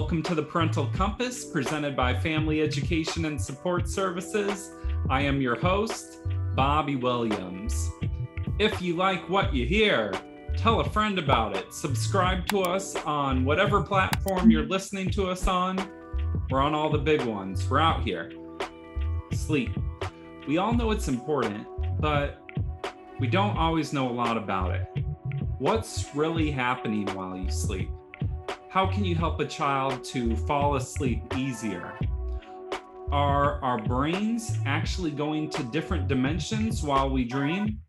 Welcome to the Parental Compass presented by Family Education and Support Services. I am your host, Bobby Williams. If you like what you hear, tell a friend about it. Subscribe to us on whatever platform you're listening to us on. We're on all the big ones. We're out here. Sleep. We all know it's important, but we don't always know a lot about it. What's really happening while you sleep? How can you help a child to fall asleep easier? Are our brains actually going to different dimensions while we dream?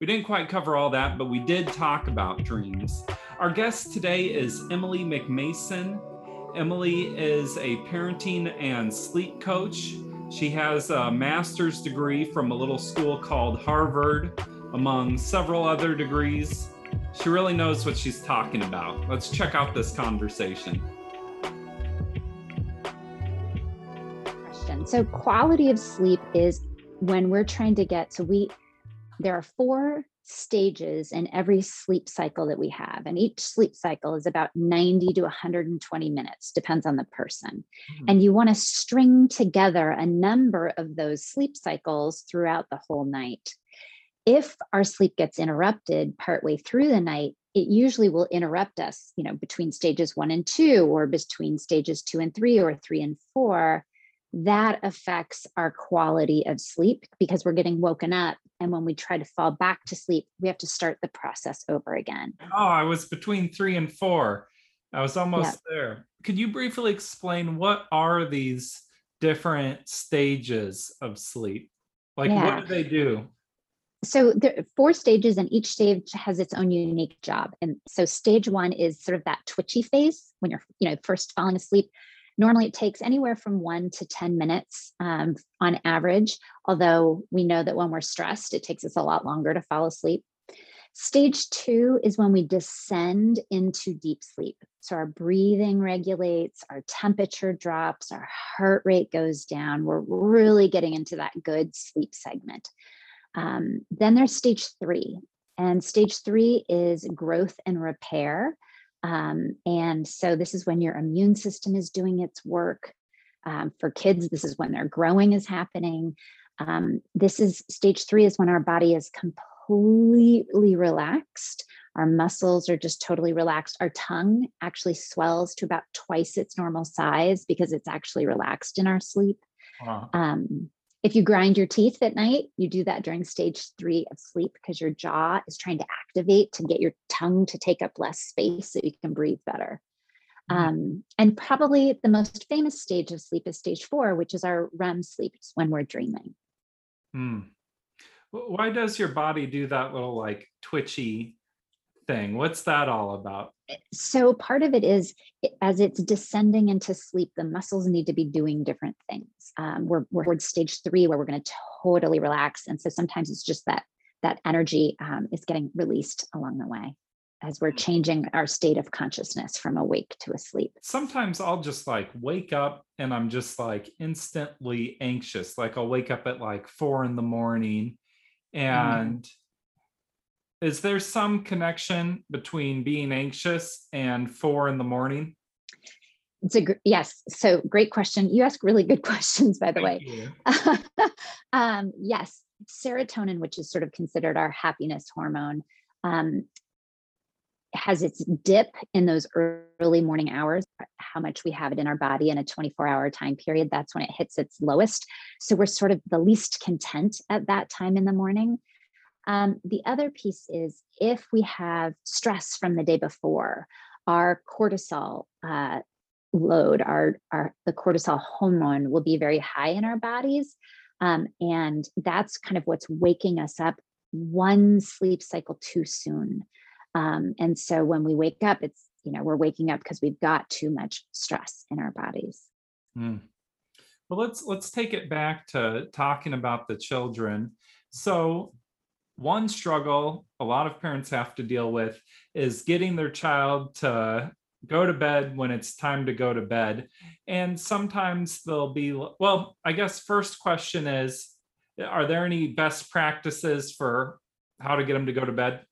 We didn't quite cover all that, but we did talk about dreams. Our guest today is Emily McMason. Emily is a parenting and sleep coach. She has a master's degree from a little school called Harvard, among several other degrees. She really knows what she's talking about. Let's check out this conversation. Question. So, quality of sleep is when we're trying to get, so we, there are four stages in every sleep cycle that we have. And each sleep cycle is about 90 to 120 minutes, depends on the person. Mm-hmm. And you want to string together a number of those sleep cycles throughout the whole night if our sleep gets interrupted partway through the night, it usually will interrupt us, you know, between stages one and two, or between stages two and three, or three and four. That affects our quality of sleep because we're getting woken up. And when we try to fall back to sleep, we have to start the process over again. Oh, I was between three and four. I was almost there. Could you briefly explain what are these different stages of sleep? Like, yeah. what do they do? So there are four stages and each stage has its own unique job. And so stage one is sort of that twitchy phase when you're you know first falling asleep. Normally it takes anywhere from one to 10 minutes um, on average although we know that when we're stressed it takes us a lot longer to fall asleep. Stage two is when we descend into deep sleep. So our breathing regulates our temperature drops our heart rate goes down. We're really getting into that good sleep segment um, then there's stage three, and stage three is growth and repair. Um, and so this is when your immune system is doing its work. Um, for kids, this is when their growing is happening. Um, this is stage three is when our body is completely relaxed. Our muscles are just totally relaxed. Our tongue actually swells to about twice its normal size because it's actually relaxed in our sleep. Wow. Um, if you grind your teeth at night, you do that during stage three of sleep because your jaw is trying to activate to get your tongue to take up less space so you can breathe better. Mm-hmm. Um, and probably the most famous stage of sleep is stage four, which is our REM sleep, it's when we're dreaming. Hmm. Why does your body do that little like twitchy thing? What's that all about? So, part of it is as it's descending into sleep, the muscles need to be doing different things. Um, we're, we're towards stage three where we're going to totally relax. And so sometimes it's just that that energy um, is getting released along the way as we're changing our state of consciousness from awake to asleep. Sometimes I'll just like wake up and I'm just like instantly anxious. Like I'll wake up at like four in the morning mm-hmm. and mm is there some connection between being anxious and four in the morning? It's a yes. So great question. You ask really good questions, by the Thank way. um, yes, serotonin, which is sort of considered our happiness hormone, um, has its dip in those early morning hours. How much we have it in our body in a 24 hour time period, that's when it hits its lowest. So we're sort of the least content at that time in the morning. Um, the other piece is if we have stress from the day before, our cortisol uh, load, our, our the cortisol hormone will be very high in our bodies. Um, and that's kind of what's waking us up one sleep cycle too soon. Um, and so when we wake up, it's, you know, we're waking up because we've got too much stress in our bodies. Mm. Well, let's let's take it back to talking about the children. So, one struggle a lot of parents have to deal with is getting their child to go to bed when it's time to go to bed. And sometimes they'll be well, I guess first question is are there any best practices for how to get them to go to bed?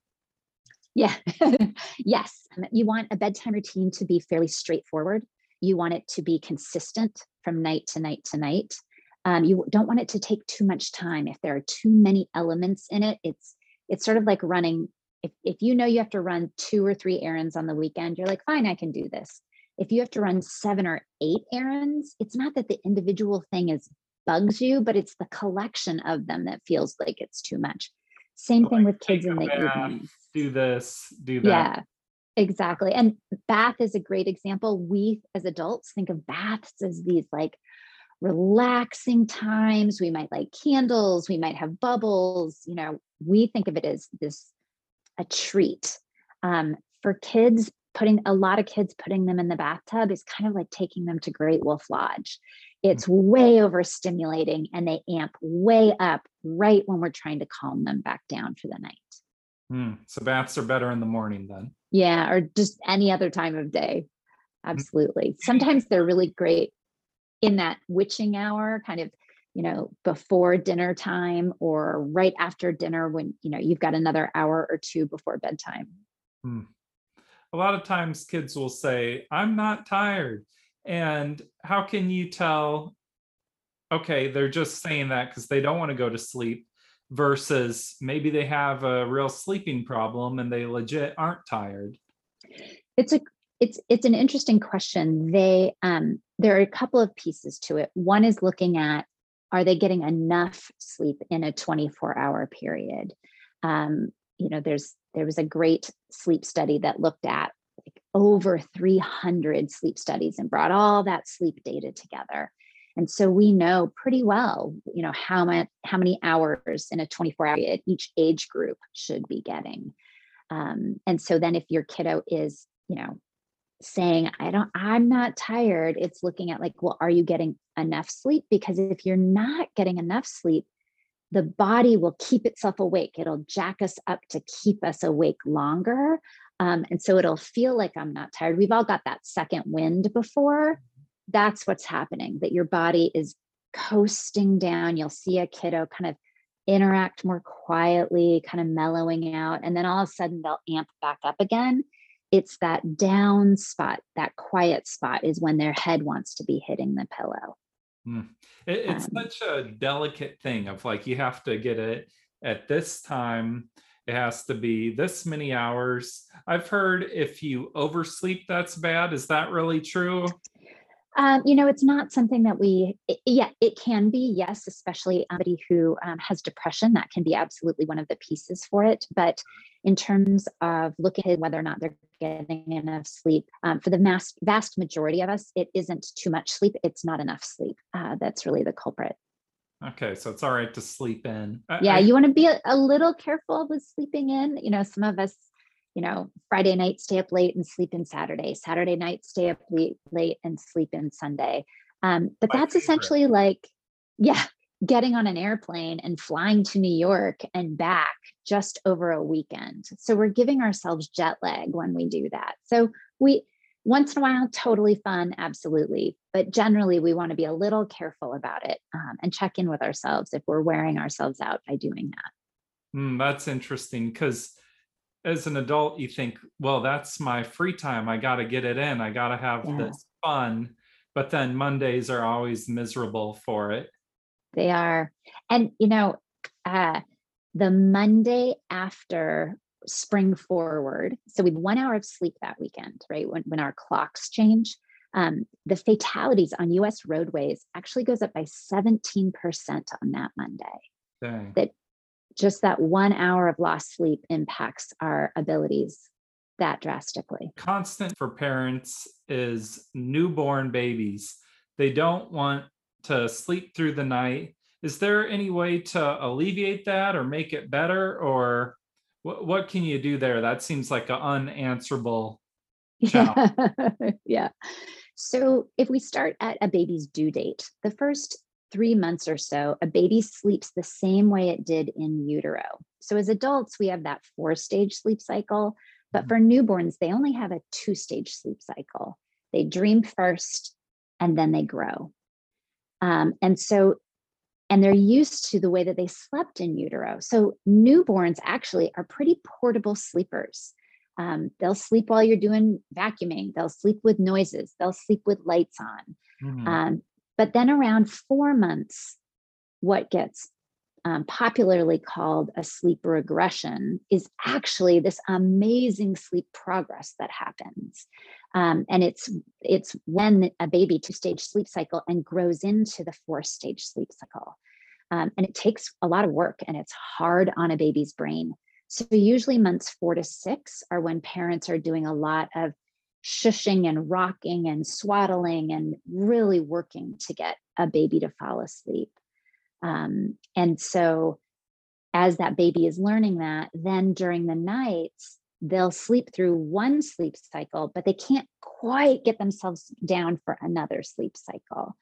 Yeah. yes. You want a bedtime routine to be fairly straightforward. You want it to be consistent from night to night to night. Um, you don't want it to take too much time. If there are too many elements in it, it's it's sort of like running. If if you know you have to run two or three errands on the weekend, you're like, fine, I can do this. If you have to run seven or eight errands, it's not that the individual thing is bugs you, but it's the collection of them that feels like it's too much. Same so thing with kids in the evening. Do this, do that. Yeah, exactly. And bath is a great example. We as adults think of baths as these like relaxing times. We might light candles, we might have bubbles. You know, we think of it as this a treat. Um, for kids, putting a lot of kids putting them in the bathtub is kind of like taking them to Great Wolf Lodge. It's way overstimulating and they amp way up right when we're trying to calm them back down for the night. Mm, so baths are better in the morning then. Yeah, or just any other time of day. Hmm. Absolutely. Sometimes they're really great in that witching hour, kind of, you know, before dinner time or right after dinner when, you know, you've got another hour or two before bedtime. Hmm. A lot of times kids will say, I'm not tired. And how can you tell, okay, they're just saying that because they don't want to go to sleep versus maybe they have a real sleeping problem and they legit aren't tired? It's a it's it's an interesting question. They um there are a couple of pieces to it. One is looking at are they getting enough sleep in a 24 hour period? Um, you know, there's there was a great sleep study that looked at like over 300 sleep studies and brought all that sleep data together. And so we know pretty well, you know, how much how many hours in a 24 hour period each age group should be getting. Um, and so then if your kiddo is, you know, saying i don't i'm not tired it's looking at like well are you getting enough sleep? Because if you're not getting enough sleep the body will keep itself awake. It'll jack us up to keep us awake longer um, and so it'll feel like i'm not tired. We've all got that second wind before. That's what's happening that your body is coasting down. You'll see a kiddo kind of interact more quietly kind of mellowing out and then all of a sudden they'll amp back up again it's that down spot, that quiet spot is when their head wants to be hitting the pillow. Mm. It, it's um, such a delicate thing of like you have to get it at this time. It has to be this many hours. I've heard if you oversleep, that's bad. Is that really true? Um, you know, it's not something that we, it, yeah, it can be, yes, especially somebody who um, has depression. That can be absolutely one of the pieces for it. But in terms of looking at whether or not they're getting enough sleep, um, for the mass, vast majority of us, it isn't too much sleep. It's not enough sleep. Uh, that's really the culprit. Okay, so it's all right to sleep in. I, yeah, I, you want to be a, a little careful with sleeping in. You know, some of us you know, Friday night stay up late and sleep in Saturday, Saturday night stay up late, late and sleep in Sunday. Um, but My that's favorite. essentially like, yeah, getting on an airplane and flying to New York and back just over a weekend. So we're giving ourselves jet lag when we do that. So we, once in a while, totally fun, absolutely. But generally, we want to be a little careful about it um, and check in with ourselves if we're wearing ourselves out by doing that. Mm, that's interesting because as an adult you think well that's my free time. I got to get it in. I got to have yeah. this fun. But then mondays are always miserable for it. They are. And you know uh the monday after spring forward so we have one hour of sleep that weekend right when, when our clocks change um, the fatalities on us roadways actually goes up by 17% on that monday. Dang. that just that one hour of lost sleep impacts our abilities that drastically. Constant for parents is newborn babies. They don't want to sleep through the night. Is there any way to alleviate that or make it better? Or what, what can you do there? That seems like an unanswerable yeah. yeah. So, if we start at a baby's due date, the first three months or so, a baby sleeps the same way it did in utero. So, as adults, we have that four stage sleep cycle, but Mhm. for newborns, they only have a two stage sleep cycle. They dream first and then they grow. Um, and so, and they're used to the way that they slept in utero. So, newborns actually are pretty portable sleepers. Um, they'll sleep while you're doing vacuuming, they'll sleep with noises, they'll sleep with lights on. Mhm. Um, but then around four months, what gets um, popularly called a sleep regression is actually this amazing sleep progress that happens. Um, and it's it's when a baby two stage sleep cycle and grows into the four stage sleep cycle. Um, and it takes a lot of work and it's hard on a baby's brain. So usually months four to six are when parents are doing a lot of shushing and rocking and swaddling and really working to get a baby to fall asleep. Um, and so, as that baby is learning that, then during the nights, they'll sleep through one sleep cycle, but they can't quite get themselves down for another sleep cycle.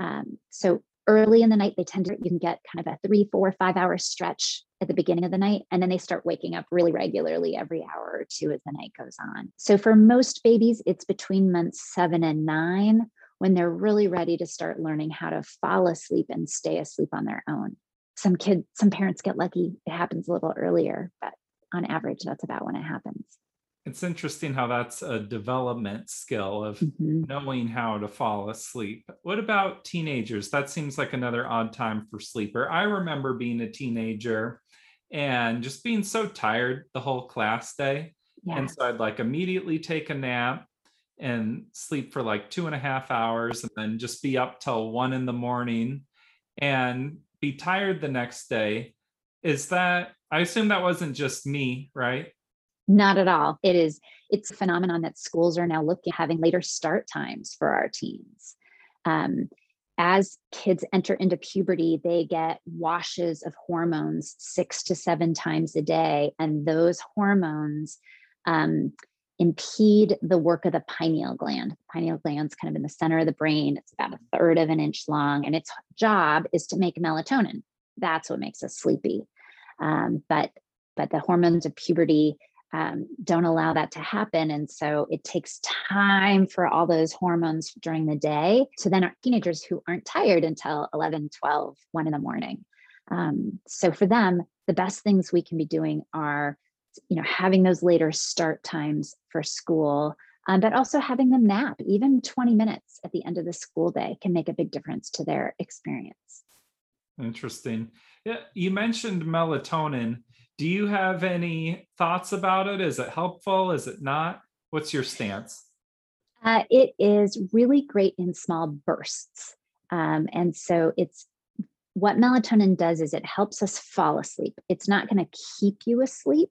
Um, so, early in the night, they tend to, you can get kind of a three, four, five hour stretch at the beginning of the night. And then they start waking up really regularly every hour or two as the night goes on. So, for most babies, it's between months seven and nine when they're really ready to start learning how to fall asleep and stay asleep on their own. Some kids, some parents get lucky, it happens a little earlier, but on average, that's about when it happens. It's interesting how that's a development skill of Mhm. knowing how to fall asleep. What about teenagers? That seems like another odd time for sleeper. I remember being a teenager and just being so tired the whole class day. Yeah. And so I'd like immediately take a nap and sleep for like two and a half hours and then just be up till one in the morning and be tired the next day. Is that, I assume that wasn't just me, right? Not at all. It is, it's a phenomenon that schools are now looking having later start times for our teens. Um, as kids enter into puberty, they get washes of hormones six to seven times a day, and those hormones um, impede the work of the pineal gland. The pineal gland's kind of in the center of the brain. It's about a third of an inch long, and its job is to make melatonin. That's what makes us sleepy. Um, but but the hormones of puberty um, don't allow that to happen. And so it takes time for all those hormones during the day. So then our teenagers who aren't tired until 11, 12, 1 in the morning. Um, so for them, the best things we can be doing are, you know, having those later start times for school, um, but also having them nap. Even 20 minutes at the end of the school day can make a big difference to their experience. Interesting. Yeah, you mentioned melatonin. Do you have any thoughts about it? Is it helpful? Is it not? What's your stance? Uh, it is really great in small bursts. Um, and so it's what melatonin does is it helps us fall asleep. It's not going to keep you asleep.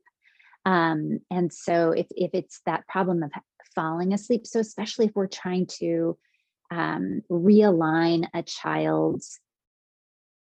Um, and so if, if it's that problem of falling asleep, so especially if we're trying to um, realign a child's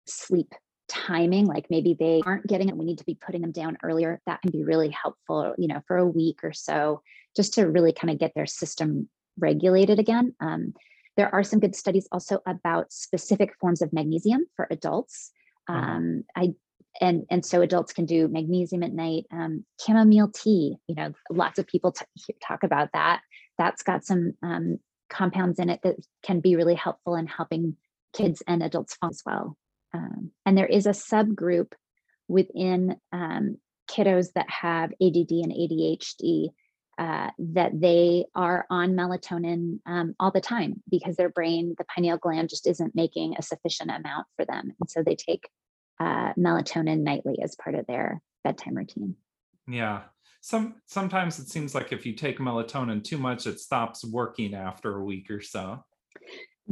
sleep timing like maybe they aren't getting it we need to be putting them down earlier that can be really helpful you know for a week or so just to really kind of get their system regulated again. Um, there are some good studies also about specific forms of magnesium for adults. Um, i and and so adults can do magnesium at night. Um, chamomile tea you know lots of people t- talk about that. That's got some um, compounds in it that can be really helpful in helping kids and adults fall as well um, and there is a subgroup within um, kiddos that have ADD and ADHD uh, that they are on melatonin um, all the time because their brain, the pineal gland, just isn't making a sufficient amount for them. And so they take uh, melatonin nightly as part of their bedtime routine. Yeah. Some sometimes it seems like if you take melatonin too much, it stops working after a week or so.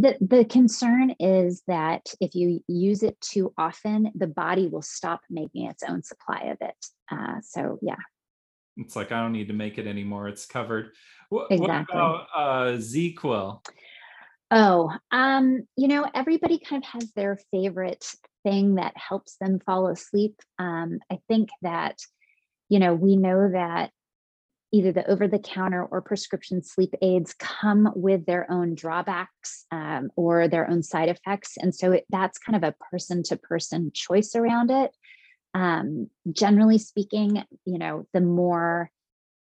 The, the concern is that if you use it too often, the body will stop making its own supply of it. Uh, so, yeah. It's like I don't need to make it anymore. It's covered. What, Exactly. what about uh, ZzzQuil? Oh, um, you know, everybody kind of has their favorite thing that helps them fall asleep. Um, I think that, you know, we know that either the over the counter or prescription sleep aids come with their own drawbacks um, or their own side effects. And so it, that's kind of a person to person choice around it. Um, generally speaking, you know, the more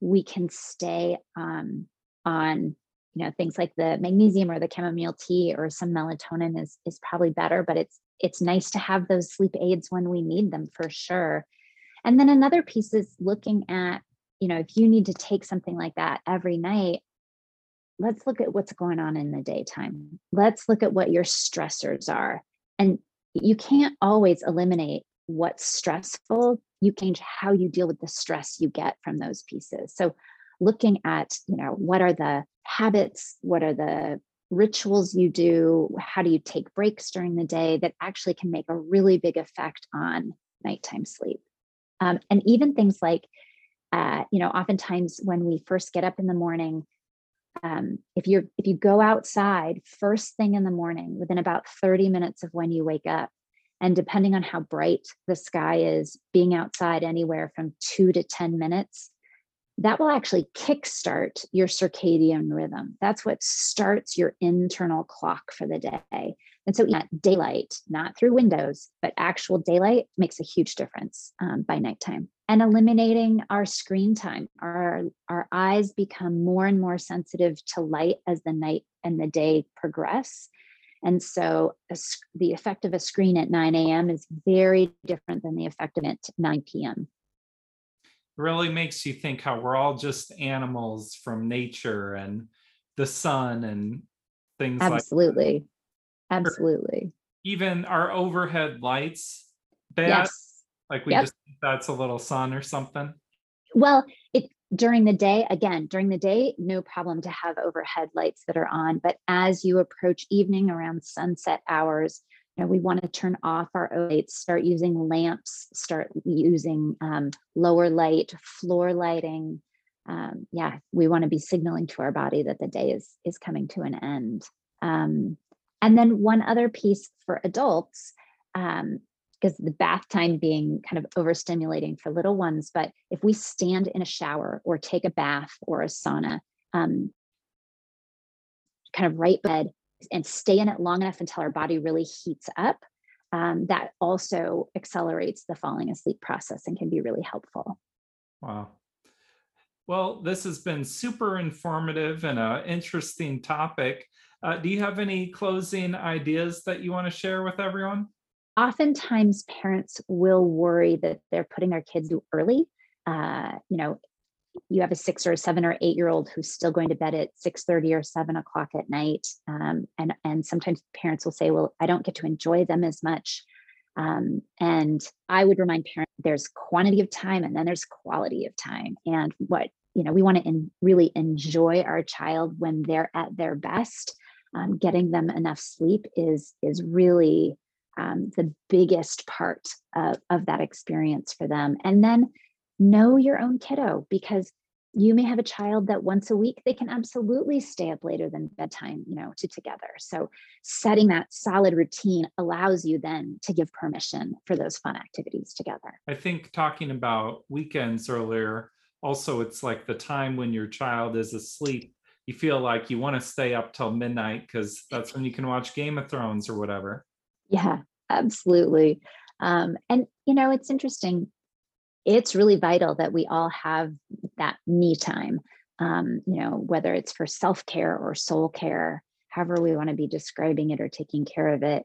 we can stay um, on, you know, things like the magnesium or the chamomile tea or some melatonin is is probably better. But it's it's nice to have those sleep aids when we need them for sure. And then another piece is looking at you know, if you need to take something like that every night, let's look at what's going on in the daytime. Let's look at what your stressors are. And you can't always eliminate what's stressful. You change how you deal with the stress you get from those pieces. So looking at, you know, what are the habits, what are the rituals you do, how do you take breaks during the day that actually can make a really big effect on nighttime sleep. Um, and even things like uh, you know oftentimes when we first get up in the morning um, if you're if you go outside first thing in the morning within about 30 minutes of when you wake up and depending on how bright the sky is being outside anywhere from two to 10 minutes that will actually kickstart your circadian rhythm. That's what starts your internal clock for the day. And so, daylight, not through windows, but actual daylight makes a huge difference um, by nighttime. And eliminating our screen time, our our eyes become more and more sensitive to light as the night and the day progress. And so, a, the effect of a screen at 9 a.m. is very different than the effect of it at 9 p.m really makes you think how we're all just animals from nature and the sun and things absolutely like absolutely even our overhead lights yes. Like we yep. just that's a little sun or something well it during the day again during the day no problem to have overhead lights that are on but as you approach evening around sunset hours know, we want to turn off our lights, start using lamps, start using um, lower light, floor lighting. Um, yeah, we want to be signaling to our body that the day is is coming to an end. Um, and then one other piece for adults, because the bath time being kind of overstimulating for little ones, but if we stand in a shower or take a bath or a sauna, um, kind of right bed and stay in it long enough until our body really heats up, um, that also accelerates the falling asleep process and can be really helpful. Wow. Well, this has been super informative and an interesting topic. Uh, do you have any closing ideas that you want to share with everyone? Oftentimes, parents will worry that they're putting their kids too early. Uh, you know, you have a six or a seven or eight year old who's still going to bed at 6 30 or 7 o'clock at night. Um, and and sometimes parents will say well i don't get to enjoy them as much. Um, and i would remind parents there's quantity of time and then there's quality of time. And what you know we want to really enjoy our child when they're at their best. Um, getting them enough sleep is is really um, the biggest part of, of that experience for them. And then know your own kiddo because you may have a child that once a week they can absolutely stay up later than bedtime you know to together. So setting that solid routine allows you then to give permission for those fun activities together. I think talking about weekends earlier also it's like the time when your child is asleep you feel like you want to stay up till midnight because that's when you can watch game of thrones or whatever yeah absolutely. Um, and you know it's interesting. It's really vital that we all have that me time um, you know whether it's for self-care or soul care however we want to be describing it or taking care of it.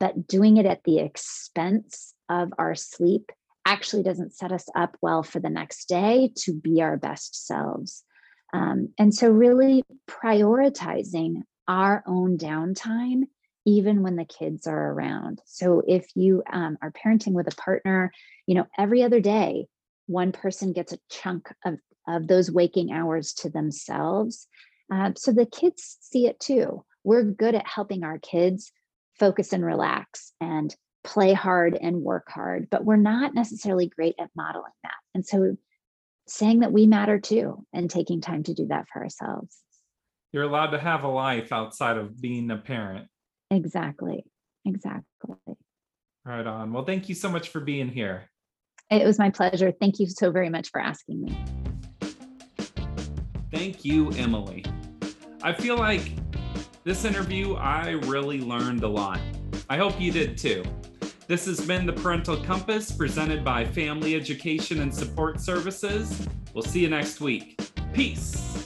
But doing it at the expense of our sleep actually doesn't set us up well for the next day to be our best selves. Um, and so really prioritizing our own downtime even when the kids are around. So if you um, are parenting with a partner, you know, every other day, one person gets a chunk of, of those waking hours to themselves. Uh, so the kids see it too. We're good at helping our kids focus and relax and play hard and work hard, but we're not necessarily great at modeling that. And so saying that we matter too and taking time to do that for ourselves. You're allowed to have a life outside of being a parent. Exactly. Exactly. Right on. Well, thank you so much for being here. It was my pleasure. Thank you so very much for asking me. Thank you, Emily. I feel like this interview, I really learned a lot. I hope you did too. This has been the Parental Compass presented by Family Education and Support Services. We'll see you next week. Peace.